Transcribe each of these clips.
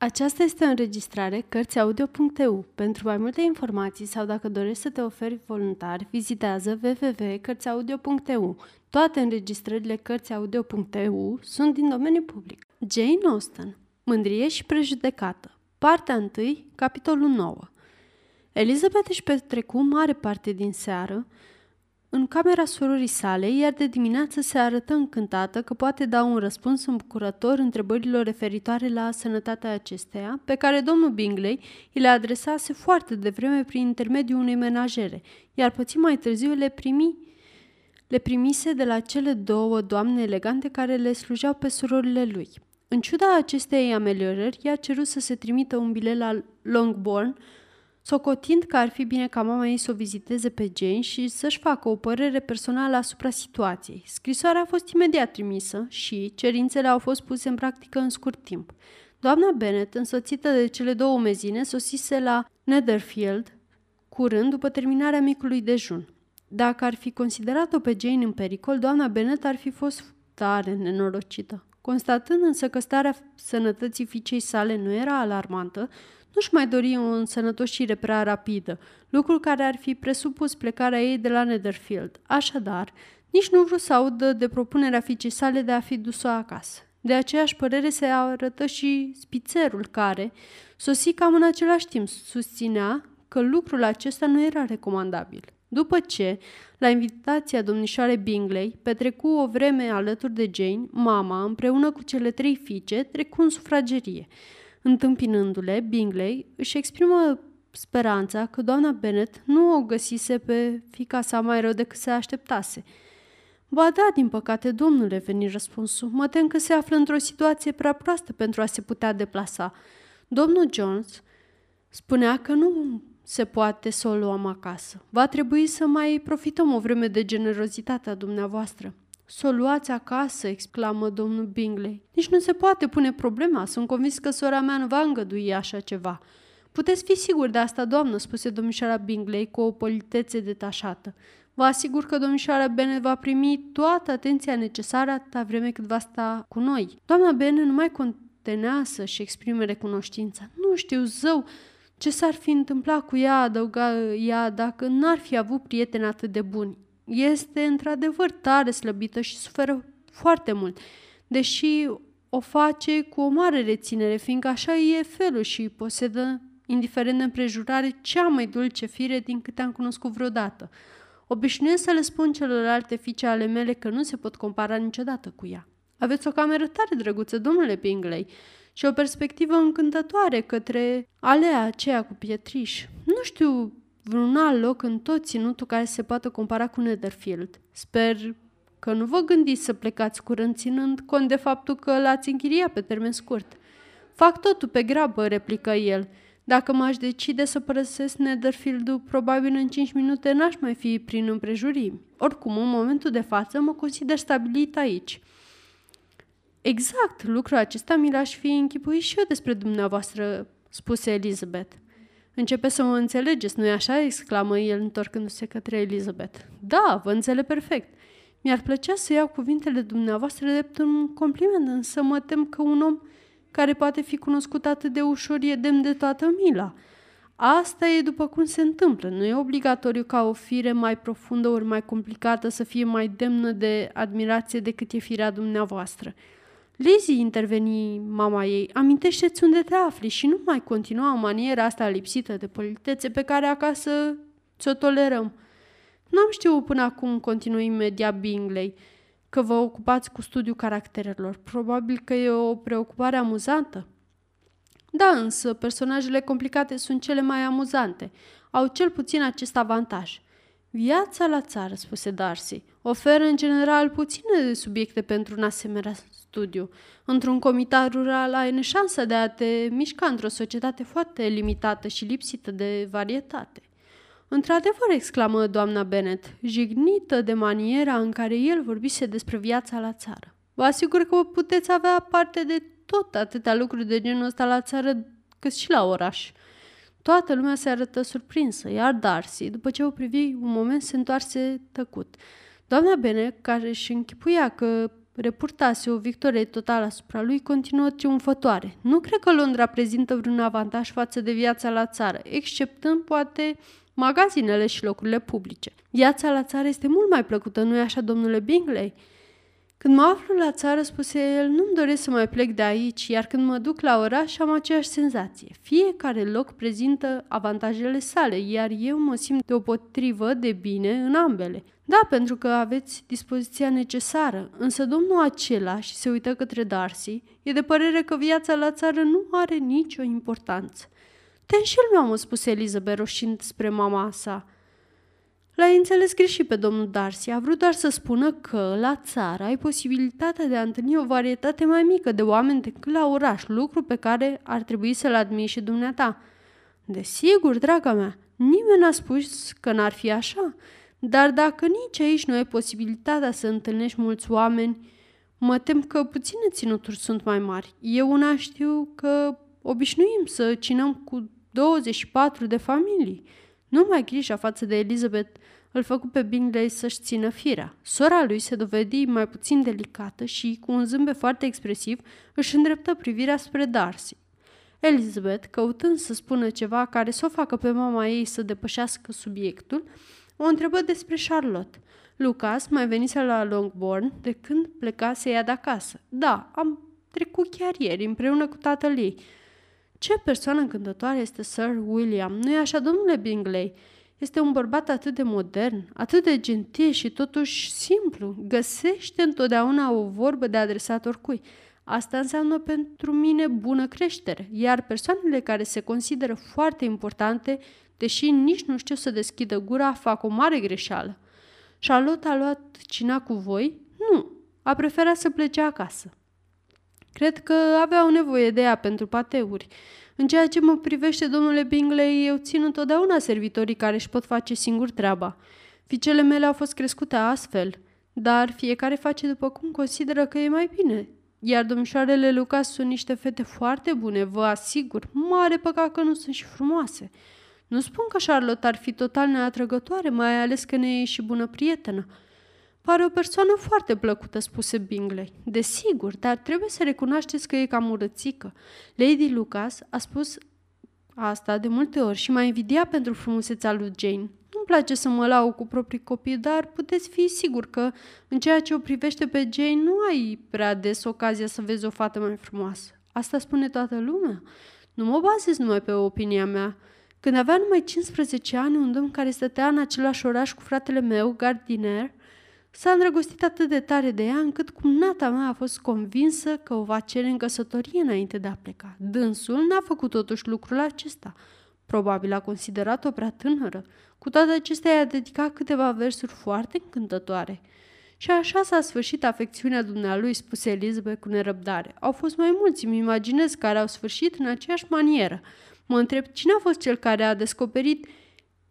Aceasta este o înregistrare Cărțiaudio.eu. Pentru mai multe informații sau dacă dorești să te oferi voluntar, vizitează www.cărțiaudio.eu. Toate înregistrările Cărțiaudio.eu sunt din domeniu public. Jane Austen Mândrie și prejudecată Partea 1, capitolul 9 Elizabeth își petrecu mare parte din seară în camera surorii sale, iar de dimineață se arătă încântată că poate da un răspuns îmbucurător întrebărilor referitoare la sănătatea acesteia, pe care domnul Bingley îi le adresase foarte devreme prin intermediul unei menajere, iar puțin mai târziu le primi le primise de la cele două doamne elegante care le slujeau pe surorile lui. În ciuda acestei ameliorări, ea a cerut să se trimită un bilet la Longbourn, socotind că ar fi bine ca mama ei să o viziteze pe Jane și să-și facă o părere personală asupra situației. Scrisoarea a fost imediat trimisă și cerințele au fost puse în practică în scurt timp. Doamna Bennet, însoțită de cele două mezine, sosise la Netherfield curând după terminarea micului dejun. Dacă ar fi considerat-o pe Jane în pericol, doamna Bennet ar fi fost tare nenorocită. Constatând însă că starea sănătății fiicei sale nu era alarmantă, nu-și mai dori o însănătoșire prea rapidă, lucru care ar fi presupus plecarea ei de la Netherfield. Așadar, nici nu vreau să audă de propunerea fiicei sale de a fi dus-o acasă. De aceeași părere se arătă și spițerul care, sosi cam în același timp, susținea că lucrul acesta nu era recomandabil. După ce, la invitația domnișoare Bingley, petrecu o vreme alături de Jane, mama, împreună cu cele trei fiice, trecu în sufragerie. Întâmpinându-le, Bingley își exprimă speranța că doamna Bennet nu o găsise pe fica sa mai rău decât se așteptase. Ba da, din păcate, domnule, veni răspunsul. Mă tem că se află într-o situație prea proastă pentru a se putea deplasa. Domnul Jones spunea că nu se poate să o luăm acasă. Va trebui să mai profităm o vreme de generozitatea dumneavoastră. Să o luați acasă, exclamă domnul Bingley. Nici nu se poate pune problema. Sunt convins că sora mea nu va îngădui așa ceva. Puteți fi sigur de asta, doamnă, spuse domnișoara Bingley cu o politețe detașată. Vă asigur că domnișoara Bennet va primi toată atenția necesară atâta vreme cât va sta cu noi. Doamna Bennet nu mai contenea să-și exprime recunoștința. Nu știu, zău, ce s-ar fi întâmplat cu ea, adăuga ea, dacă n-ar fi avut prieteni atât de buni. Este într-adevăr tare slăbită și suferă foarte mult, deși o face cu o mare reținere, fiindcă așa e felul și posedă, indiferent de împrejurare, cea mai dulce fire din câte am cunoscut vreodată. Obișnuiesc să le spun celorlalte fiice ale mele că nu se pot compara niciodată cu ea. Aveți o cameră tare drăguță, domnule Bingley, și o perspectivă încântătoare către alea aceea cu pietriș. Nu știu vreun alt loc în tot ținutul care se poate compara cu Netherfield. Sper că nu vă gândiți să plecați curând ținând cont de faptul că l-ați închiriat pe termen scurt. Fac totul pe grabă, replică el. Dacă m-aș decide să părăsesc Netherfield-ul, probabil în 5 minute n-aș mai fi prin împrejurimi. Oricum, în momentul de față, mă consider stabilit aici. Exact, lucrul acesta mi l-aș fi închipuit și eu despre dumneavoastră, spuse Elizabeth. Începe să mă înțelegeți, nu-i așa?" exclamă el întorcându-se către Elizabeth. Da, vă înțeleg perfect. Mi-ar plăcea să iau cuvintele dumneavoastră drept un compliment, însă mă tem că un om care poate fi cunoscut atât de ușor e demn de toată mila. Asta e după cum se întâmplă. Nu e obligatoriu ca o fire mai profundă ori mai complicată să fie mai demnă de admirație decât e firea dumneavoastră. Lizzie, interveni mama ei, amintește-ți unde te afli și nu mai continua maniera asta lipsită de politețe pe care acasă ți-o tolerăm. N-am știut până acum, continui imediat Bingley, că vă ocupați cu studiul caracterelor. Probabil că e o preocupare amuzantă. Da, însă personajele complicate sunt cele mai amuzante. Au cel puțin acest avantaj. Viața la țară, spuse Darcy, oferă în general puține subiecte pentru un asemenea studiu. Într-un comitat rural ai neșansa de a te mișca într-o societate foarte limitată și lipsită de varietate. Într-adevăr, exclamă doamna Bennet, jignită de maniera în care el vorbise despre viața la țară. Vă asigur că puteți avea parte de tot atâtea lucruri de genul ăsta la țară cât și la oraș. Toată lumea se arătă surprinsă, iar Darcy, după ce o privi un moment, se întoarse tăcut. Doamna Bene, care își închipuia că repurtase o victorie totală asupra lui, continuă triumfătoare. Nu cred că Londra prezintă vreun avantaj față de viața la țară, exceptând poate magazinele și locurile publice. Viața la țară este mult mai plăcută, nu-i așa, domnule Bingley? Când mă aflu la țară, spuse el, nu-mi doresc să mai plec de aici, iar când mă duc la oraș am aceeași senzație. Fiecare loc prezintă avantajele sale, iar eu mă simt deopotrivă de bine în ambele. Da, pentru că aveți dispoziția necesară, însă domnul acela, și se uită către Darcy, e de părere că viața la țară nu are nicio importanță. Te înșel, mi-am spus Elizabeth roșind spre mama sa. L-ai înțeles greșit pe domnul Darcy. A vrut doar să spună că la țară ai posibilitatea de a întâlni o varietate mai mică de oameni decât la oraș, lucru pe care ar trebui să-l admiri și dumneata. Desigur, draga mea, nimeni n-a spus că n-ar fi așa, dar dacă nici aici nu ai posibilitatea să întâlnești mulți oameni, mă tem că puține ținuturi sunt mai mari. Eu una știu că obișnuim să cinăm cu 24 de familii. Nu mai grija față de Elizabeth îl făcu pe Bingley să-și țină firea. Sora lui se dovedi mai puțin delicată și, cu un zâmbet foarte expresiv, își îndreptă privirea spre Darcy. Elizabeth, căutând să spună ceva care să o facă pe mama ei să depășească subiectul, o întrebă despre Charlotte. Lucas mai venise la Longbourn de când plecase ea de acasă. Da, am trecut chiar ieri împreună cu tatăl ei. Ce persoană încântătoare este Sir William, nu-i așa, domnule Bingley? Este un bărbat atât de modern, atât de gentil și totuși simplu. Găsește întotdeauna o vorbă de adresat oricui. Asta înseamnă pentru mine bună creștere, iar persoanele care se consideră foarte importante, deși nici nu știu să deschidă gura, fac o mare greșeală. Charlotte a luat cina cu voi? Nu, a preferat să plece acasă. Cred că aveau nevoie de ea pentru pateuri. În ceea ce mă privește, domnule Bingley, eu țin întotdeauna servitorii care își pot face singur treaba. Ficele mele au fost crescute astfel, dar fiecare face după cum consideră că e mai bine. Iar domnișoarele Lucas sunt niște fete foarte bune, vă asigur. Mare păcat că nu sunt și frumoase. Nu spun că Charlotte ar fi total neatrăgătoare, mai ales că ne e și bună prietenă. Pare o persoană foarte plăcută, spuse Bingley. Desigur, dar trebuie să recunoașteți că e cam urățică. Lady Lucas a spus asta de multe ori și m-a invidia pentru frumusețea lui Jane. Nu-mi place să mă lau cu proprii copii, dar puteți fi sigur că în ceea ce o privește pe Jane nu ai prea des ocazia să vezi o fată mai frumoasă. Asta spune toată lumea. Nu mă bazez numai pe opinia mea. Când avea numai 15 ani, un domn care stătea în același oraș cu fratele meu, Gardiner, S-a îndrăgostit atât de tare de ea încât cumnata mea a fost convinsă că o va cere în căsătorie înainte de a pleca. Dânsul n-a făcut totuși lucrul acesta. Probabil a considerat-o prea tânără. Cu toate acestea i-a dedicat câteva versuri foarte încântătoare. Și așa s-a sfârșit afecțiunea dumnealui, spuse Elizabeth cu nerăbdare. Au fost mai mulți, îmi imaginez, care au sfârșit în aceeași manieră. Mă întreb cine a fost cel care a descoperit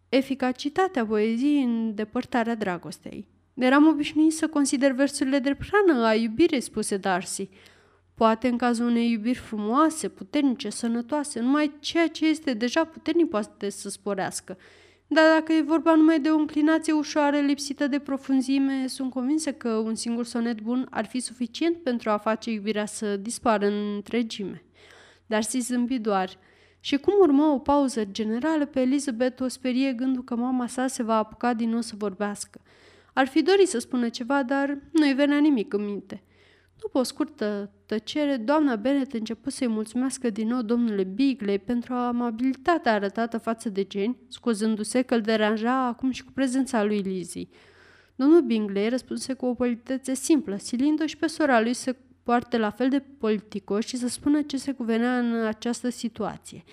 eficacitatea poeziei în depărtarea dragostei. Eram obișnuit să consider versurile de prană a iubirii, spuse Darcy. Poate în cazul unei iubiri frumoase, puternice, sănătoase, numai ceea ce este deja puternic poate să sporească. Dar dacă e vorba numai de o înclinație ușoară, lipsită de profunzime, sunt convinsă că un singur sonet bun ar fi suficient pentru a face iubirea să dispară în întregime. Dar si zâmbi doar. Și cum urmă o pauză generală, pe Elizabeth o sperie gândul că mama sa se va apuca din nou să vorbească. Ar fi dorit să spună ceva, dar nu-i venea nimic în minte. După o scurtă tăcere, doamna Bennet început să-i mulțumească din nou domnule Bigley pentru amabilitatea arătată față de Jane, scuzându-se că îl deranja acum și cu prezența lui Lizzie. Domnul Bingley răspunse cu o politețe simplă, silindu și pe sora lui să poarte la fel de politicos și să spună ce se cuvenea în această situație.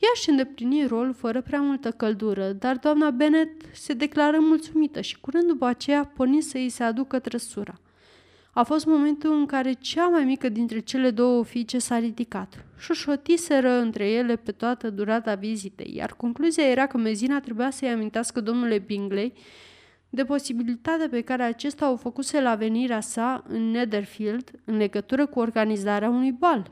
Ea își îndeplini rolul fără prea multă căldură, dar doamna Bennet se declară mulțumită și curând după aceea porni să îi se aducă trăsura. A fost momentul în care cea mai mică dintre cele două fiice s-a ridicat. Șoșotiseră între ele pe toată durata vizitei, iar concluzia era că mezina trebuia să-i amintească domnule Bingley de posibilitatea pe care acesta o făcuse la venirea sa în Netherfield în legătură cu organizarea unui bal.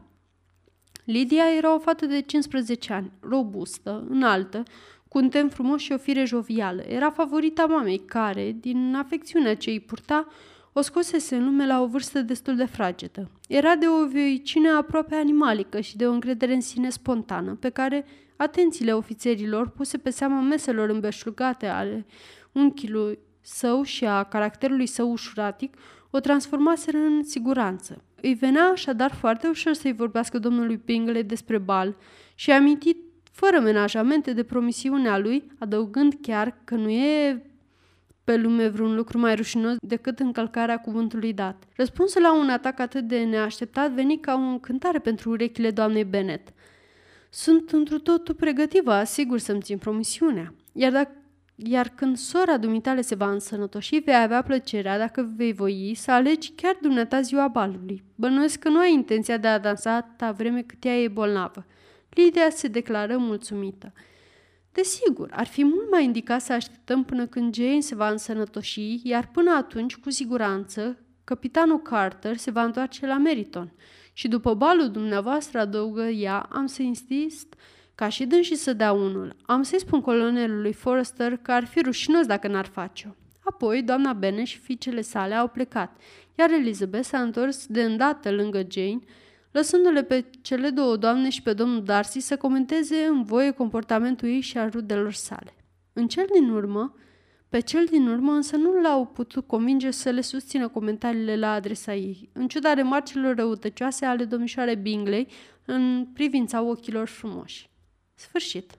Lidia era o fată de 15 ani, robustă, înaltă, cu un tem frumos și o fire jovială. Era favorita mamei care, din afecțiunea ce îi purta, o scosese în lume la o vârstă destul de fragedă. Era de o vioicine aproape animalică și de o încredere în sine spontană, pe care atențiile ofițerilor puse pe seama meselor îmbeșlugate ale unchiului său și a caracterului său ușuratic, o transformaseră în siguranță. Îi venea așadar foarte ușor să-i vorbească domnului Pingle despre bal și a amintit fără menajamente de promisiunea lui, adăugând chiar că nu e pe lume vreun lucru mai rușinos decât încălcarea cuvântului dat. Răspunsul la un atac atât de neașteptat veni ca o încântare pentru urechile doamnei Bennet. Sunt întru totul pregătivă, asigur să-mi țin promisiunea. Iar, dacă, iar când sora dumitale se va însănătoși, vei avea plăcerea, dacă vei voi, să alegi chiar dumneata ziua balului. Bănuiesc că nu ai intenția de a dansa atâta vreme cât ea e bolnavă. Lidia se declară mulțumită. Desigur, ar fi mult mai indicat să așteptăm până când Jane se va însănătoși, iar până atunci, cu siguranță, capitanul Carter se va întoarce la Meriton. Și după balul dumneavoastră, adăugă ea, am să insist ca și dânsii să dea unul. Am să-i spun colonelului Forrester că ar fi rușinos dacă n-ar face-o. Apoi, doamna Bene și fiicele sale au plecat, iar Elizabeth s-a întors de îndată lângă Jane, lăsându-le pe cele două doamne și pe domnul Darcy să comenteze în voie comportamentul ei și al rudelor sale. În cel din urmă, pe cel din urmă însă nu l-au putut convinge să le susțină comentariile la adresa ei, în ciuda remarcelor răutăcioase ale domnișoarei Bingley în privința ochilor frumoși. Sfârșit.